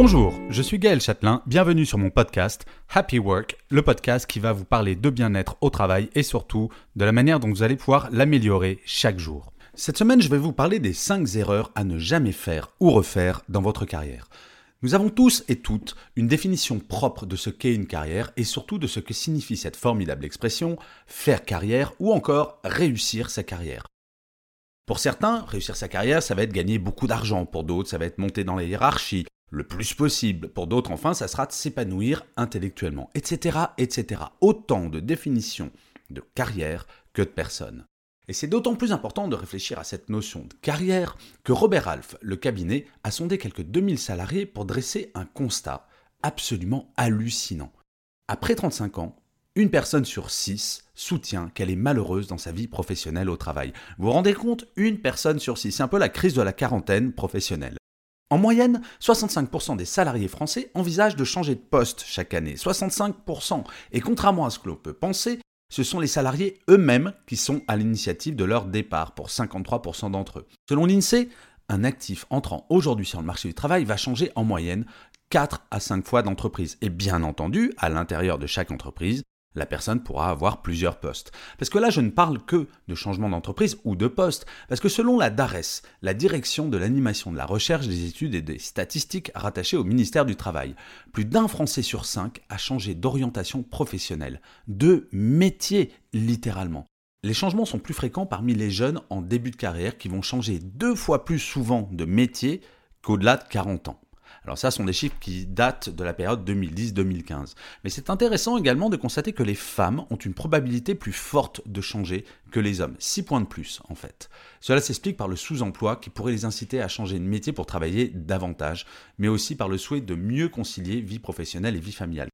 Bonjour, je suis Gaël Châtelain, bienvenue sur mon podcast Happy Work, le podcast qui va vous parler de bien-être au travail et surtout de la manière dont vous allez pouvoir l'améliorer chaque jour. Cette semaine, je vais vous parler des 5 erreurs à ne jamais faire ou refaire dans votre carrière. Nous avons tous et toutes une définition propre de ce qu'est une carrière et surtout de ce que signifie cette formidable expression faire carrière ou encore réussir sa carrière. Pour certains, réussir sa carrière, ça va être gagner beaucoup d'argent. Pour d'autres, ça va être monter dans les hiérarchies le plus possible. Pour d'autres, enfin, ça sera de s'épanouir intellectuellement, etc., etc. Autant de définitions de carrière que de personnes. Et c'est d'autant plus important de réfléchir à cette notion de carrière que Robert Half, le cabinet, a sondé quelques 2000 salariés pour dresser un constat absolument hallucinant. Après 35 ans, une personne sur six soutient qu'elle est malheureuse dans sa vie professionnelle au travail. Vous vous rendez compte? Une personne sur six. C'est un peu la crise de la quarantaine professionnelle. En moyenne, 65% des salariés français envisagent de changer de poste chaque année. 65%. Et contrairement à ce que l'on peut penser, ce sont les salariés eux-mêmes qui sont à l'initiative de leur départ, pour 53% d'entre eux. Selon l'INSEE, un actif entrant aujourd'hui sur le marché du travail va changer en moyenne 4 à 5 fois d'entreprise. Et bien entendu, à l'intérieur de chaque entreprise, la personne pourra avoir plusieurs postes. Parce que là, je ne parle que de changement d'entreprise ou de poste, parce que selon la DARES, la direction de l'animation de la recherche, des études et des statistiques rattachée au ministère du Travail, plus d'un Français sur cinq a changé d'orientation professionnelle, de métier littéralement. Les changements sont plus fréquents parmi les jeunes en début de carrière qui vont changer deux fois plus souvent de métier qu'au-delà de 40 ans. Alors ça, sont des chiffres qui datent de la période 2010-2015. Mais c'est intéressant également de constater que les femmes ont une probabilité plus forte de changer que les hommes. 6 points de plus, en fait. Cela s'explique par le sous-emploi qui pourrait les inciter à changer de métier pour travailler davantage, mais aussi par le souhait de mieux concilier vie professionnelle et vie familiale.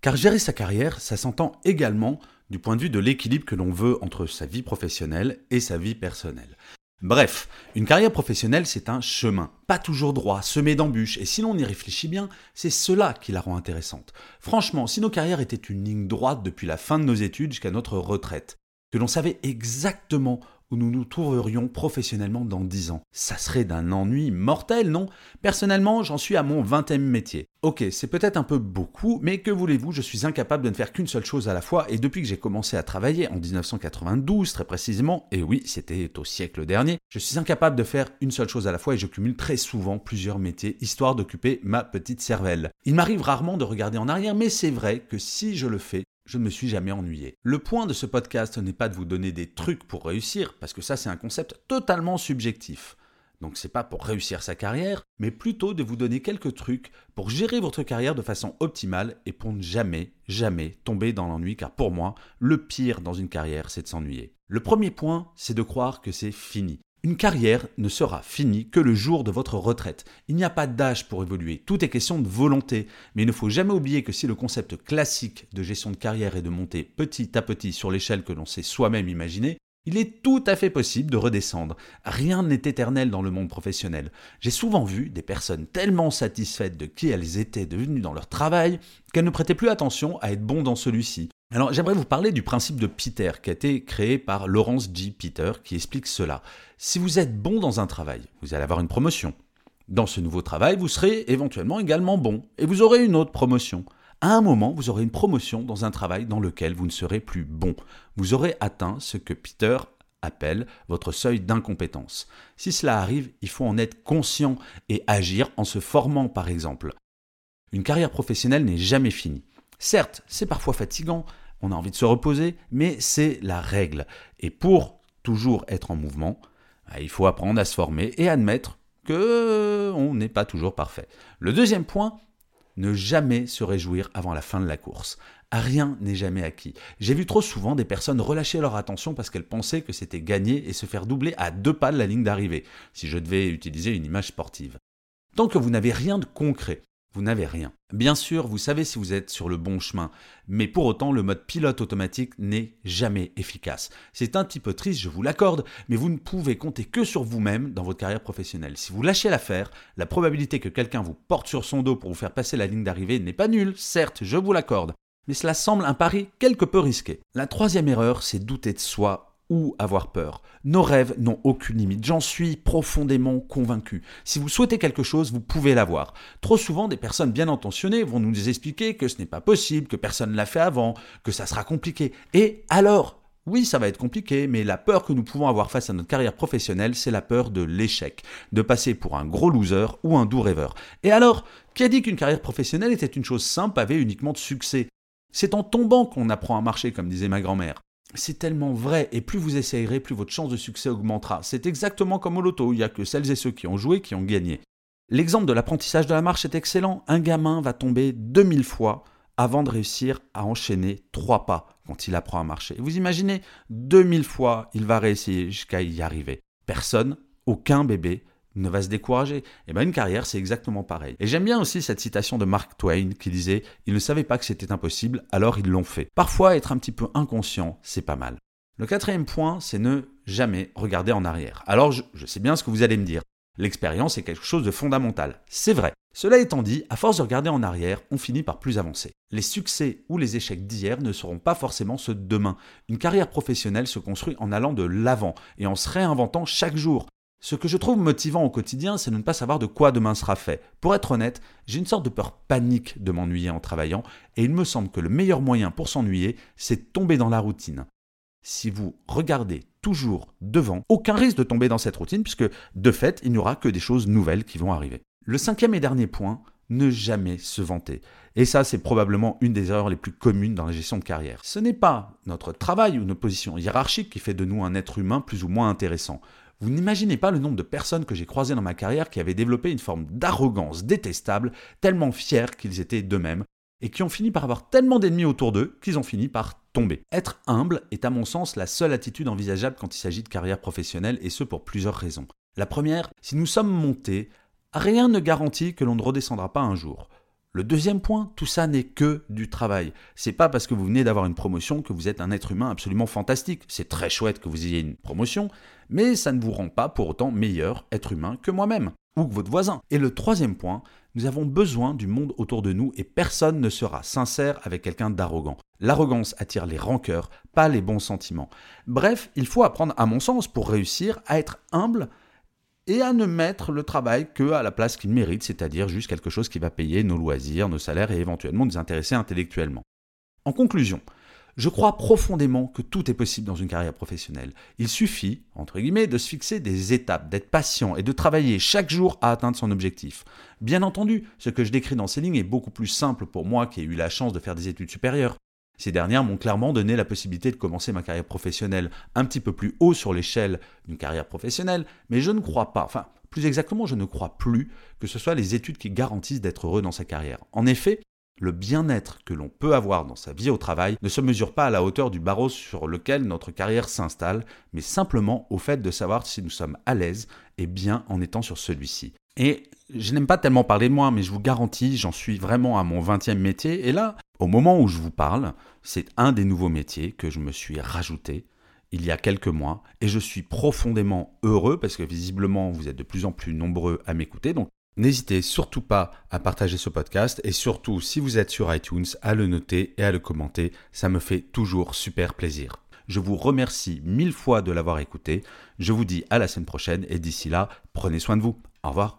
Car gérer sa carrière, ça s'entend également du point de vue de l'équilibre que l'on veut entre sa vie professionnelle et sa vie personnelle. Bref, une carrière professionnelle, c'est un chemin, pas toujours droit, semé d'embûches, et si l'on y réfléchit bien, c'est cela qui la rend intéressante. Franchement, si nos carrières étaient une ligne droite depuis la fin de nos études jusqu'à notre retraite, que l'on savait exactement où nous nous trouverions professionnellement dans 10 ans. Ça serait d'un ennui mortel, non? Personnellement, j'en suis à mon 20e métier. Ok, c'est peut-être un peu beaucoup, mais que voulez-vous, je suis incapable de ne faire qu'une seule chose à la fois, et depuis que j'ai commencé à travailler en 1992 très précisément, et oui, c'était au siècle dernier, je suis incapable de faire une seule chose à la fois et je cumule très souvent plusieurs métiers, histoire d'occuper ma petite cervelle. Il m'arrive rarement de regarder en arrière, mais c'est vrai que si je le fais, je ne me suis jamais ennuyé. Le point de ce podcast n'est pas de vous donner des trucs pour réussir, parce que ça c'est un concept totalement subjectif. Donc c'est pas pour réussir sa carrière, mais plutôt de vous donner quelques trucs pour gérer votre carrière de façon optimale et pour ne jamais, jamais tomber dans l'ennui, car pour moi, le pire dans une carrière, c'est de s'ennuyer. Le premier point, c'est de croire que c'est fini. Une carrière ne sera finie que le jour de votre retraite. Il n'y a pas d'âge pour évoluer, tout est question de volonté. Mais il ne faut jamais oublier que si le concept classique de gestion de carrière est de monter petit à petit sur l'échelle que l'on s'est soi-même imaginée, il est tout à fait possible de redescendre. Rien n'est éternel dans le monde professionnel. J'ai souvent vu des personnes tellement satisfaites de qui elles étaient devenues dans leur travail qu'elles ne prêtaient plus attention à être bon dans celui-ci. Alors j'aimerais vous parler du principe de Peter qui a été créé par Lawrence G. Peter qui explique cela. Si vous êtes bon dans un travail, vous allez avoir une promotion. Dans ce nouveau travail, vous serez éventuellement également bon et vous aurez une autre promotion. À un moment, vous aurez une promotion dans un travail dans lequel vous ne serez plus bon. Vous aurez atteint ce que Peter appelle votre seuil d'incompétence. Si cela arrive, il faut en être conscient et agir en se formant par exemple. Une carrière professionnelle n'est jamais finie. Certes, c'est parfois fatigant, on a envie de se reposer, mais c'est la règle. Et pour toujours être en mouvement, bah, il faut apprendre à se former et admettre que on n'est pas toujours parfait. Le deuxième point, Ne jamais se réjouir avant la fin de la course. Rien n'est jamais acquis. J'ai vu trop souvent des personnes relâcher leur attention parce qu'elles pensaient que c'était gagné et se faire doubler à deux pas de la ligne d'arrivée, si je devais utiliser une image sportive. Tant que vous n'avez rien de concret, vous n'avez rien. Bien sûr, vous savez si vous êtes sur le bon chemin, mais pour autant, le mode pilote automatique n'est jamais efficace. C'est un petit peu triste, je vous l'accorde, mais vous ne pouvez compter que sur vous-même dans votre carrière professionnelle. Si vous lâchez l'affaire, la probabilité que quelqu'un vous porte sur son dos pour vous faire passer la ligne d'arrivée n'est pas nulle, certes, je vous l'accorde, mais cela semble un pari quelque peu risqué. La troisième erreur, c'est douter de soi ou avoir peur. Nos rêves n'ont aucune limite, j'en suis profondément convaincu. Si vous souhaitez quelque chose, vous pouvez l'avoir. Trop souvent, des personnes bien intentionnées vont nous expliquer que ce n'est pas possible, que personne ne l'a fait avant, que ça sera compliqué. Et alors? Oui, ça va être compliqué, mais la peur que nous pouvons avoir face à notre carrière professionnelle, c'est la peur de l'échec, de passer pour un gros loser ou un doux rêveur. Et alors, qui a dit qu'une carrière professionnelle était une chose simple, pavée uniquement de succès? C'est en tombant qu'on apprend à marcher, comme disait ma grand-mère. C'est tellement vrai, et plus vous essayerez, plus votre chance de succès augmentera. C'est exactement comme au loto, il n'y a que celles et ceux qui ont joué qui ont gagné. L'exemple de l'apprentissage de la marche est excellent. Un gamin va tomber 2000 fois avant de réussir à enchaîner trois pas quand il apprend à marcher. Vous imaginez, 2000 fois, il va réussir jusqu'à y arriver. Personne, aucun bébé ne va se décourager. Et eh bien une carrière, c'est exactement pareil. Et j'aime bien aussi cette citation de Mark Twain qui disait Ils ne savaient pas que c'était impossible, alors ils l'ont fait. Parfois, être un petit peu inconscient, c'est pas mal. Le quatrième point, c'est ne jamais regarder en arrière. Alors, je, je sais bien ce que vous allez me dire. L'expérience est quelque chose de fondamental. C'est vrai. Cela étant dit, à force de regarder en arrière, on finit par plus avancer. Les succès ou les échecs d'hier ne seront pas forcément ceux de demain. Une carrière professionnelle se construit en allant de l'avant et en se réinventant chaque jour. Ce que je trouve motivant au quotidien, c'est de ne pas savoir de quoi demain sera fait. Pour être honnête, j'ai une sorte de peur panique de m'ennuyer en travaillant, et il me semble que le meilleur moyen pour s'ennuyer, c'est de tomber dans la routine. Si vous regardez toujours devant, aucun risque de tomber dans cette routine, puisque de fait, il n'y aura que des choses nouvelles qui vont arriver. Le cinquième et dernier point, ne jamais se vanter. Et ça, c'est probablement une des erreurs les plus communes dans la gestion de carrière. Ce n'est pas notre travail ou nos positions hiérarchiques qui fait de nous un être humain plus ou moins intéressant. Vous n'imaginez pas le nombre de personnes que j'ai croisées dans ma carrière qui avaient développé une forme d'arrogance détestable, tellement fiers qu'ils étaient d'eux-mêmes, et qui ont fini par avoir tellement d'ennemis autour d'eux qu'ils ont fini par tomber. Être humble est à mon sens la seule attitude envisageable quand il s'agit de carrière professionnelle, et ce pour plusieurs raisons. La première, si nous sommes montés, rien ne garantit que l'on ne redescendra pas un jour. Le deuxième point, tout ça n'est que du travail. C'est pas parce que vous venez d'avoir une promotion que vous êtes un être humain absolument fantastique. C'est très chouette que vous ayez une promotion, mais ça ne vous rend pas pour autant meilleur être humain que moi-même ou que votre voisin. Et le troisième point, nous avons besoin du monde autour de nous et personne ne sera sincère avec quelqu'un d'arrogant. L'arrogance attire les rancœurs, pas les bons sentiments. Bref, il faut apprendre, à mon sens, pour réussir, à être humble et à ne mettre le travail que à la place qu'il mérite, c'est-à-dire juste quelque chose qui va payer nos loisirs, nos salaires et éventuellement nous intéresser intellectuellement. En conclusion, je crois profondément que tout est possible dans une carrière professionnelle. Il suffit, entre guillemets, de se fixer des étapes, d'être patient et de travailler chaque jour à atteindre son objectif. Bien entendu, ce que je décris dans ces lignes est beaucoup plus simple pour moi qui ai eu la chance de faire des études supérieures. Ces dernières m'ont clairement donné la possibilité de commencer ma carrière professionnelle un petit peu plus haut sur l'échelle d'une carrière professionnelle, mais je ne crois pas, enfin plus exactement je ne crois plus que ce soit les études qui garantissent d'être heureux dans sa carrière. En effet, le bien-être que l'on peut avoir dans sa vie au travail ne se mesure pas à la hauteur du barreau sur lequel notre carrière s'installe, mais simplement au fait de savoir si nous sommes à l'aise et bien en étant sur celui-ci. Je n'aime pas tellement parler de moi, mais je vous garantis, j'en suis vraiment à mon 20e métier. Et là, au moment où je vous parle, c'est un des nouveaux métiers que je me suis rajouté il y a quelques mois et je suis profondément heureux parce que visiblement vous êtes de plus en plus nombreux à m'écouter. Donc n'hésitez surtout pas à partager ce podcast et surtout si vous êtes sur iTunes à le noter et à le commenter. Ça me fait toujours super plaisir. Je vous remercie mille fois de l'avoir écouté. Je vous dis à la semaine prochaine et d'ici là, prenez soin de vous. Au revoir.